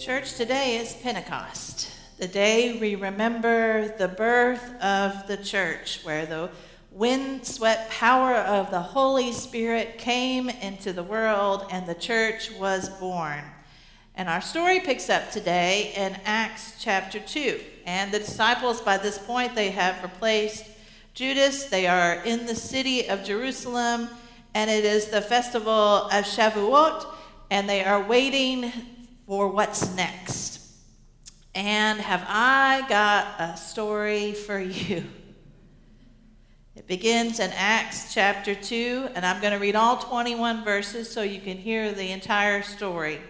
Church, today is Pentecost, the day we remember the birth of the church, where the windswept power of the Holy Spirit came into the world and the church was born. And our story picks up today in Acts chapter 2. And the disciples, by this point, they have replaced Judas. They are in the city of Jerusalem, and it is the festival of Shavuot, and they are waiting for what's next. And have I got a story for you? It begins in Acts chapter 2, and I'm going to read all 21 verses so you can hear the entire story.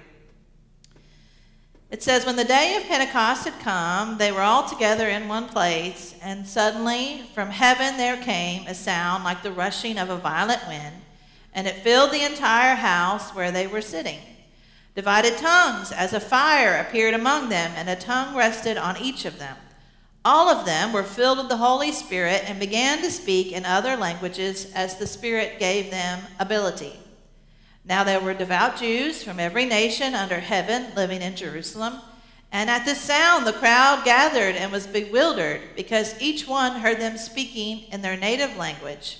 It says, When the day of Pentecost had come, they were all together in one place, and suddenly from heaven there came a sound like the rushing of a violent wind, and it filled the entire house where they were sitting. Divided tongues as a fire appeared among them, and a tongue rested on each of them. All of them were filled with the Holy Spirit and began to speak in other languages as the Spirit gave them ability. Now there were devout Jews from every nation under heaven living in Jerusalem. And at this sound, the crowd gathered and was bewildered because each one heard them speaking in their native language.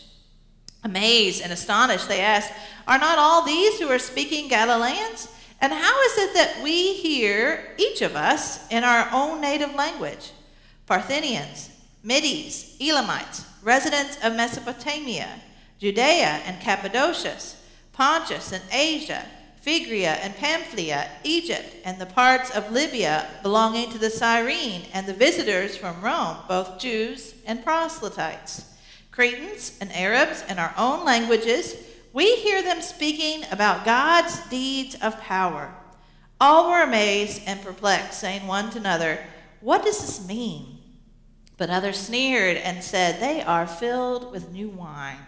Amazed and astonished, they asked, Are not all these who are speaking Galileans? And how is it that we hear, each of us, in our own native language? Parthians, Medes, Elamites, residents of Mesopotamia, Judea and Cappadocia, Pontus and Asia, Phrygia and Pamphylia, Egypt, and the parts of Libya belonging to the Cyrene, and the visitors from Rome, both Jews and proselytes, Cretans and Arabs in our own languages we hear them speaking about God's deeds of power. All were amazed and perplexed, saying one to another, What does this mean? But others sneered and said, They are filled with new wine.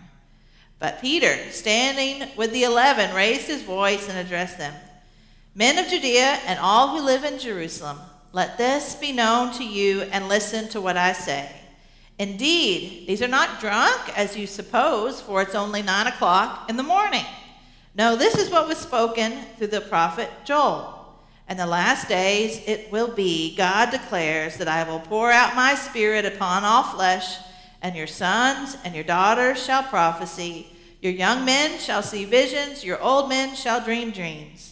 But Peter, standing with the eleven, raised his voice and addressed them Men of Judea and all who live in Jerusalem, let this be known to you and listen to what I say. Indeed, these are not drunk, as you suppose, for it's only nine o'clock in the morning. No, this is what was spoken through the prophet Joel. In the last days it will be, God declares, that I will pour out my spirit upon all flesh, and your sons and your daughters shall prophesy. Your young men shall see visions, your old men shall dream dreams.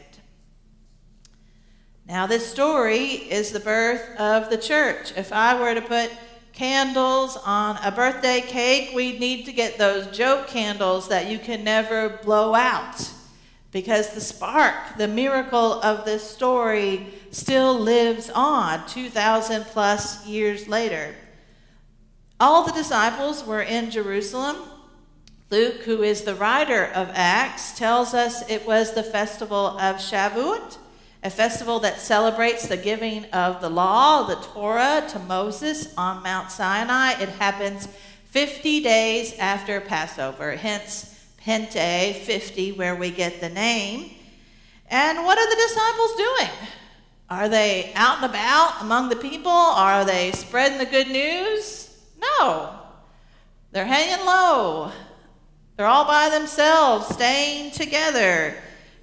Now, this story is the birth of the church. If I were to put candles on a birthday cake, we'd need to get those joke candles that you can never blow out. Because the spark, the miracle of this story, still lives on 2,000 plus years later. All the disciples were in Jerusalem. Luke, who is the writer of Acts, tells us it was the festival of Shavuot a festival that celebrates the giving of the law, the Torah, to Moses on Mount Sinai. It happens 50 days after Passover, hence Pente, 50, where we get the name. And what are the disciples doing? Are they out and about among the people? Are they spreading the good news? No. They're hanging low. They're all by themselves, staying together,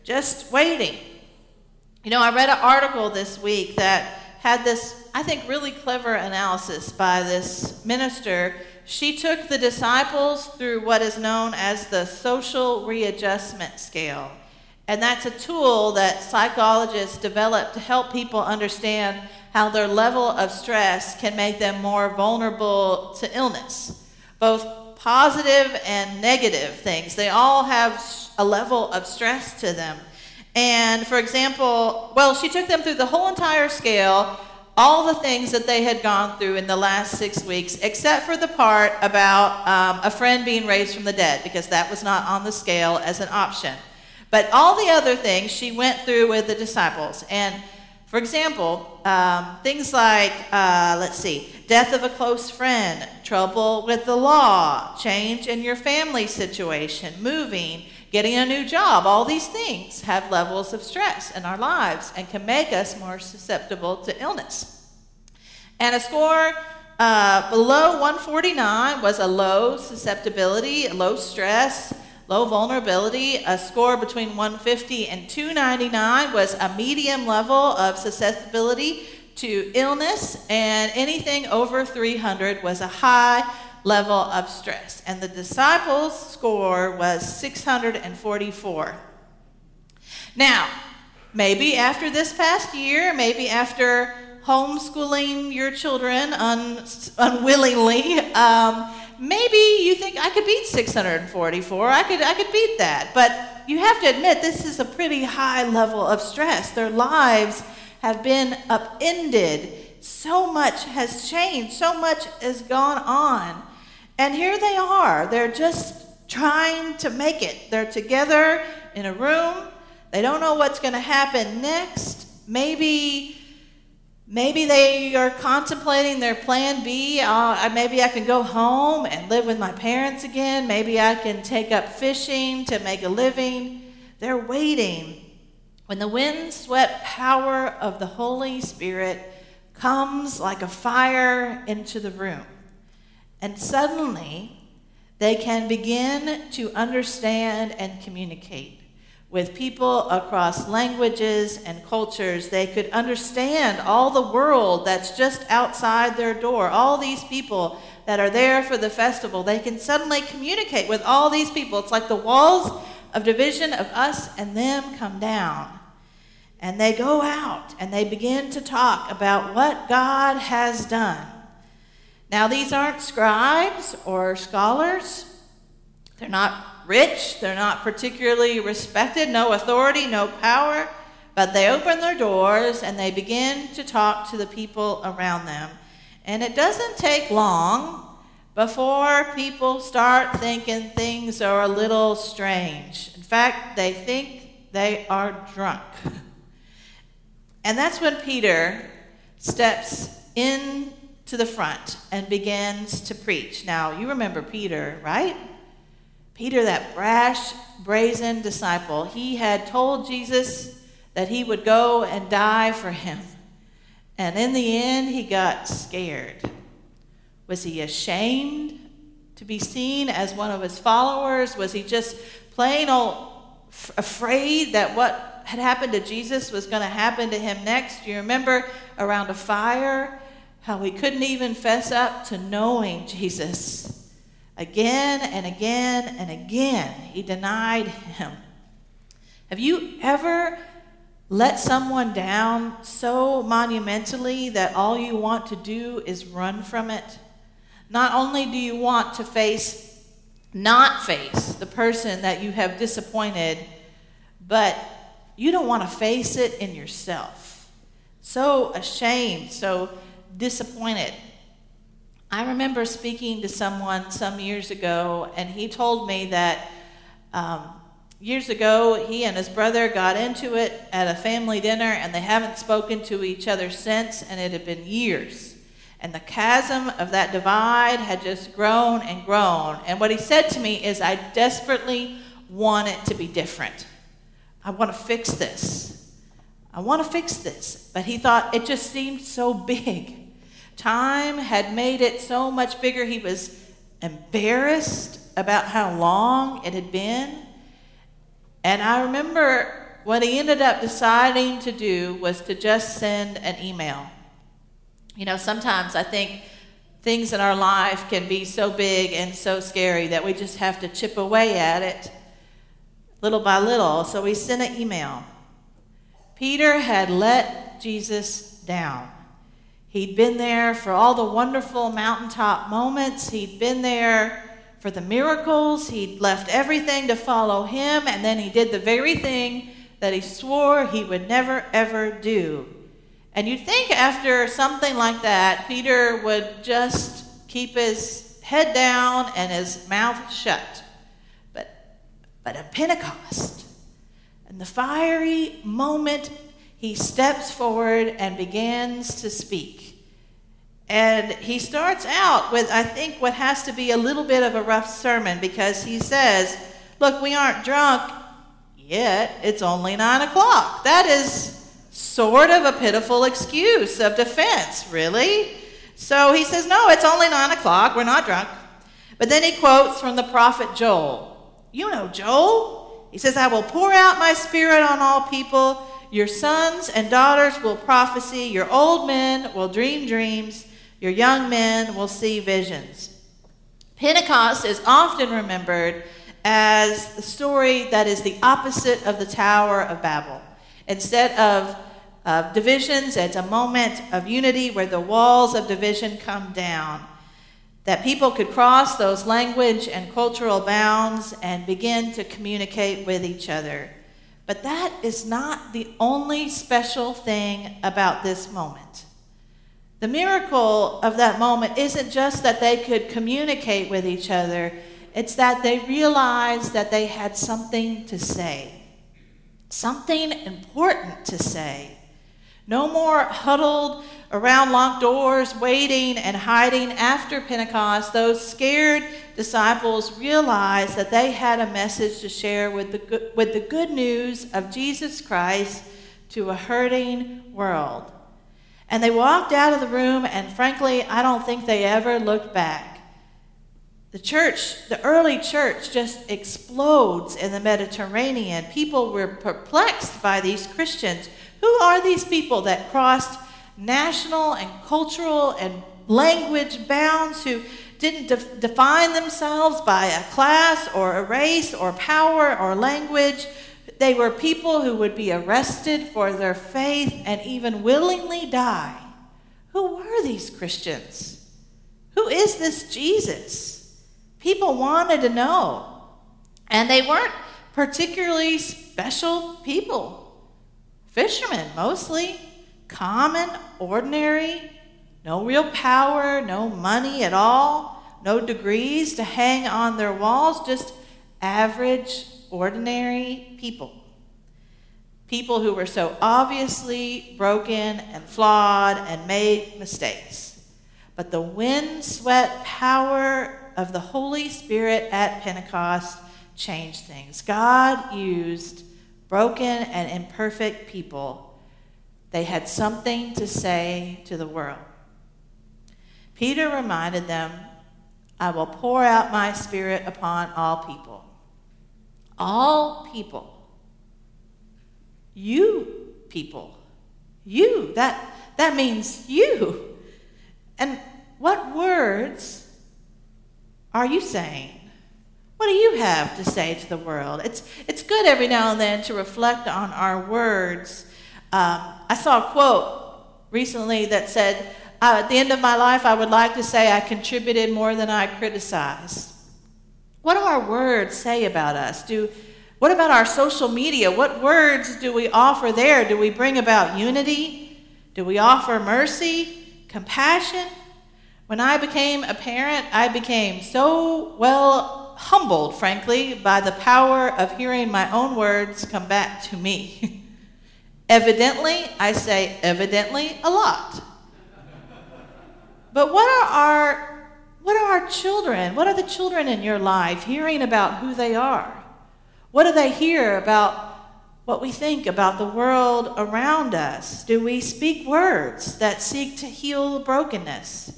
just waiting. You know, I read an article this week that had this, I think, really clever analysis by this minister. She took the disciples through what is known as the social readjustment scale. And that's a tool that psychologists develop to help people understand how their level of stress can make them more vulnerable to illness. Both positive and negative things, they all have a level of stress to them. And for example, well, she took them through the whole entire scale, all the things that they had gone through in the last six weeks, except for the part about um, a friend being raised from the dead, because that was not on the scale as an option. But all the other things she went through with the disciples. And for example, um, things like, uh, let's see, death of a close friend, trouble with the law, change in your family situation, moving, getting a new job, all these things have levels of stress in our lives and can make us more susceptible to illness. And a score uh, below 149 was a low susceptibility, low stress, Low vulnerability, a score between 150 and 299 was a medium level of susceptibility to illness, and anything over 300 was a high level of stress. And the disciples' score was 644. Now, maybe after this past year, maybe after homeschooling your children un- unwillingly, um, maybe you think I could beat 644. I could, I could beat that. But you have to admit, this is a pretty high level of stress. Their lives have been upended. So much has changed, so much has gone on. And here they are. They're just trying to make it. They're together in a room. They don't know what's going to happen next. Maybe Maybe they are contemplating their plan B. Uh, maybe I can go home and live with my parents again. Maybe I can take up fishing to make a living. They're waiting. When the wind-swept power of the Holy Spirit comes like a fire into the room, and suddenly they can begin to understand and communicate with people across languages and cultures. They could understand all the world that's just outside their door, all these people that are there for the festival. They can suddenly communicate with all these people. It's like the walls of division of us and them come down. And they go out and they begin to talk about what God has done. Now, these aren't scribes or scholars. They're not rich, they're not particularly respected, no authority, no power, but they open their doors and they begin to talk to the people around them. And it doesn't take long before people start thinking things are a little strange. In fact, they think they are drunk. And that's when Peter steps in to the front and begins to preach. Now, you remember Peter, right? Peter, that brash, brazen disciple, he had told Jesus that he would go and die for him. And in the end, he got scared. Was he ashamed to be seen as one of his followers? Was he just plain old f- afraid that what had happened to Jesus was going to happen to him next? You remember around a fire how he couldn't even fess up to knowing Jesus? Again and again and again, he denied him. Have you ever let someone down so monumentally that all you want to do is run from it? Not only do you want to face, not face the person that you have disappointed, but you don't want to face it in yourself. So ashamed, so disappointed. I remember speaking to someone some years ago, and he told me that um, years ago he and his brother got into it at a family dinner, and they haven't spoken to each other since, and it had been years. And the chasm of that divide had just grown and grown. And what he said to me is, I desperately want it to be different. I want to fix this. I want to fix this. But he thought it just seemed so big. Time had made it so much bigger. He was embarrassed about how long it had been. And I remember what he ended up deciding to do was to just send an email. You know, sometimes I think things in our life can be so big and so scary that we just have to chip away at it. little by little. So we sent an email. Peter had let Jesus down. He'd been there for all the wonderful mountaintop moments. He'd been there for the miracles. He'd left everything to follow him, and then he did the very thing that he swore he would never, ever do. And you'd think after something like that, Peter would just keep his head down and his mouth shut. But, but at Pentecost, the fiery moment, he steps forward and begins to speak. And he starts out with, I think, what has to be a little bit of a rough sermon because he says, Look, we aren't drunk yet. It's only nine o'clock. That is sort of a pitiful excuse of defense, really. So he says, No, it's only nine o'clock. We're not drunk. But then he quotes from the prophet Joel. You know Joel. He says, I will pour out my spirit on all people. Your sons and daughters will prophesy. Your old men will dream dreams. Your young men will see visions. Pentecost is often remembered as the story that is the opposite of the Tower of Babel. Instead of uh, divisions, it's a moment of unity where the walls of division come down. That people could cross those language and cultural bounds and begin to communicate with each other. But that is not the only special thing about this moment. The miracle of that moment isn't just that they could communicate with each other, it's that they realized that they had something to say, something important to say. No more huddled around locked doors, waiting and hiding after Pentecost. Those scared disciples realized that they had a message to share with the, with the good news of Jesus Christ to a hurting world. And they walked out of the room, and frankly, I don't think they ever looked back. The church, the early church, just explodes in the Mediterranean. People were perplexed by these Christians. Who are these people that crossed national and cultural and language bounds, who didn't de- define themselves by a class or a race or power or language? They were people who would be arrested for their faith and even willingly die. Who were these Christians? Who is this Jesus? People wanted to know. And they weren't particularly special people. Fishermen, mostly. Common, ordinary, no real power, no money at all, no degrees to hang on their walls, just average ordinary people. People who were so obviously broken and flawed and made mistakes. But the wind-swept power of the Holy Spirit at Pentecost changed things. God used broken and imperfect people. They had something to say to the world. Peter reminded them, I will pour out my spirit upon all people all people. You people. You. That, that means you. And what words are you saying? What do you have to say to the world? It's, it's good every now and then to reflect on our words. Um, I saw a quote recently that said, uh, At the end of my life, I would like to say I contributed more than I criticized. What do our words say about us? Do, what about our social media? What words do we offer there? Do we bring about unity? Do we offer mercy, compassion? When I became a parent, I became so well humbled, frankly, by the power of hearing my own words come back to me. evidently, I say evidently a lot. But what are our what are our children? What are the children in your life hearing about who they are? What do they hear about what we think about the world around us? Do we speak words that seek to heal brokenness?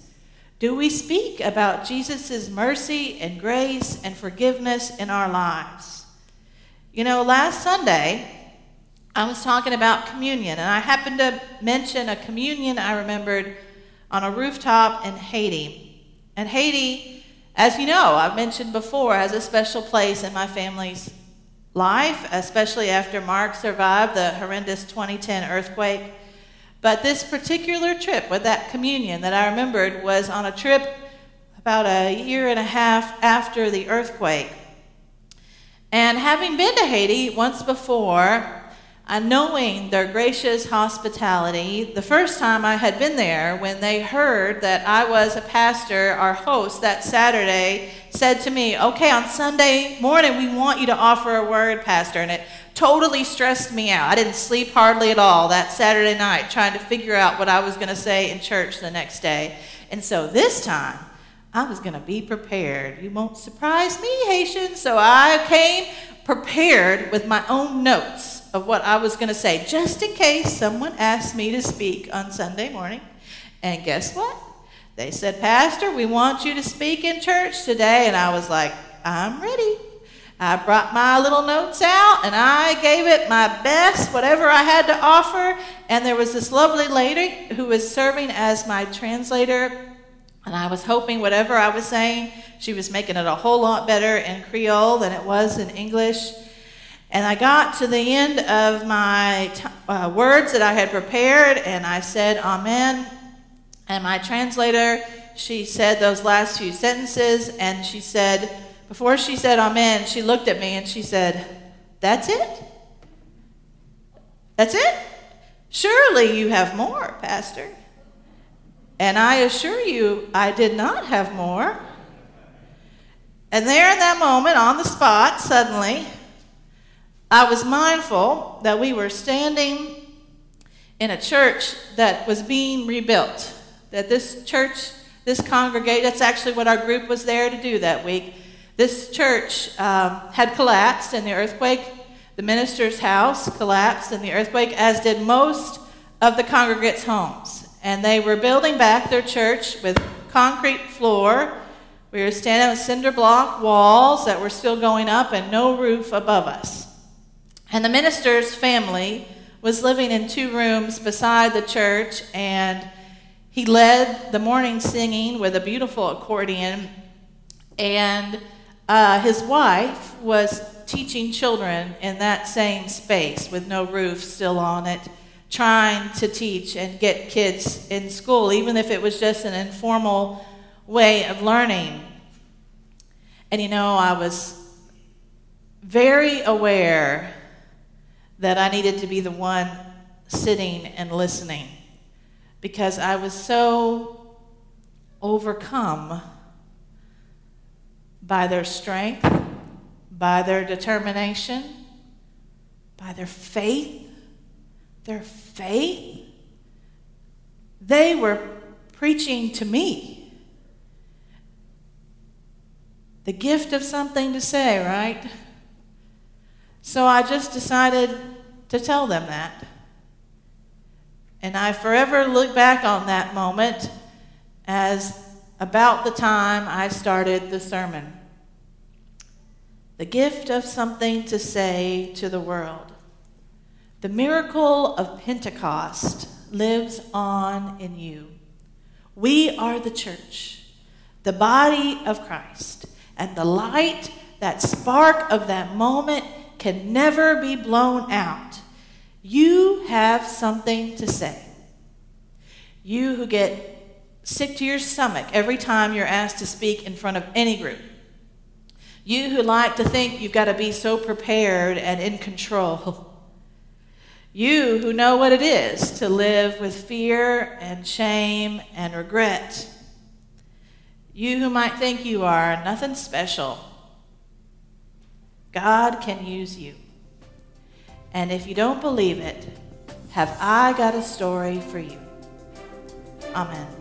Do we speak about Jesus' mercy and grace and forgiveness in our lives? You know, last Sunday, I was talking about communion, and I happened to mention a communion I remembered on a rooftop in Haiti. And Haiti, as you know, I've mentioned before, has a special place in my family's life, especially after Mark survived the horrendous 2010 earthquake. But this particular trip with that communion that I remembered was on a trip about a year and a half after the earthquake. And having been to Haiti once before, and knowing their gracious hospitality, the first time I had been there, when they heard that I was a pastor, our host that Saturday said to me, Okay, on Sunday morning, we want you to offer a word, Pastor. And it totally stressed me out. I didn't sleep hardly at all that Saturday night trying to figure out what I was going to say in church the next day. And so this time, I was going to be prepared. You won't surprise me, Haitian. So I came prepared with my own notes of what I was going to say, just in case someone asked me to speak on Sunday morning. And guess what? They said, Pastor, we want you to speak in church today. And I was like, I'm ready. I brought my little notes out and I gave it my best, whatever I had to offer. And there was this lovely lady who was serving as my translator. And I was hoping whatever I was saying, she was making it a whole lot better in Creole than it was in English. And I got to the end of my t- uh, words that I had prepared, and I said, Amen. And my translator, she said those last few sentences, and she said, before she said Amen, she looked at me and she said, That's it? That's it? Surely you have more, Pastor. And I assure you, I did not have more. And there in that moment, on the spot, suddenly, I was mindful that we were standing in a church that was being rebuilt. That this church, this congregation, that's actually what our group was there to do that week. This church um, had collapsed in the earthquake. The minister's house collapsed in the earthquake, as did most of the congregates' homes. And they were building back their church with concrete floor. We were standing on cinder block walls that were still going up and no roof above us. And the minister's family was living in two rooms beside the church, and he led the morning singing with a beautiful accordion. And uh, his wife was teaching children in that same space with no roof still on it, trying to teach and get kids in school, even if it was just an informal way of learning. And you know, I was very aware that I needed to be the one sitting and listening because I was so overcome by their strength, by their determination, by their faith. Their faith. They were preaching to me. The gift of something to say, right? So I just decided to tell them that. And I forever look back on that moment as about the time I started the sermon. The gift of something to say to the world. The miracle of Pentecost lives on in you. We are the church, the body of Christ, and the light, that spark of that moment can never be blown out. You have something to say. You who get sick to your stomach every time you're asked to speak in front of any group. You who like to think you've got to be so prepared and in control. You who know what it is to live with fear and shame and regret. You who might think you are nothing special God can use you. And if you don't believe it, have I got a story for you? Amen.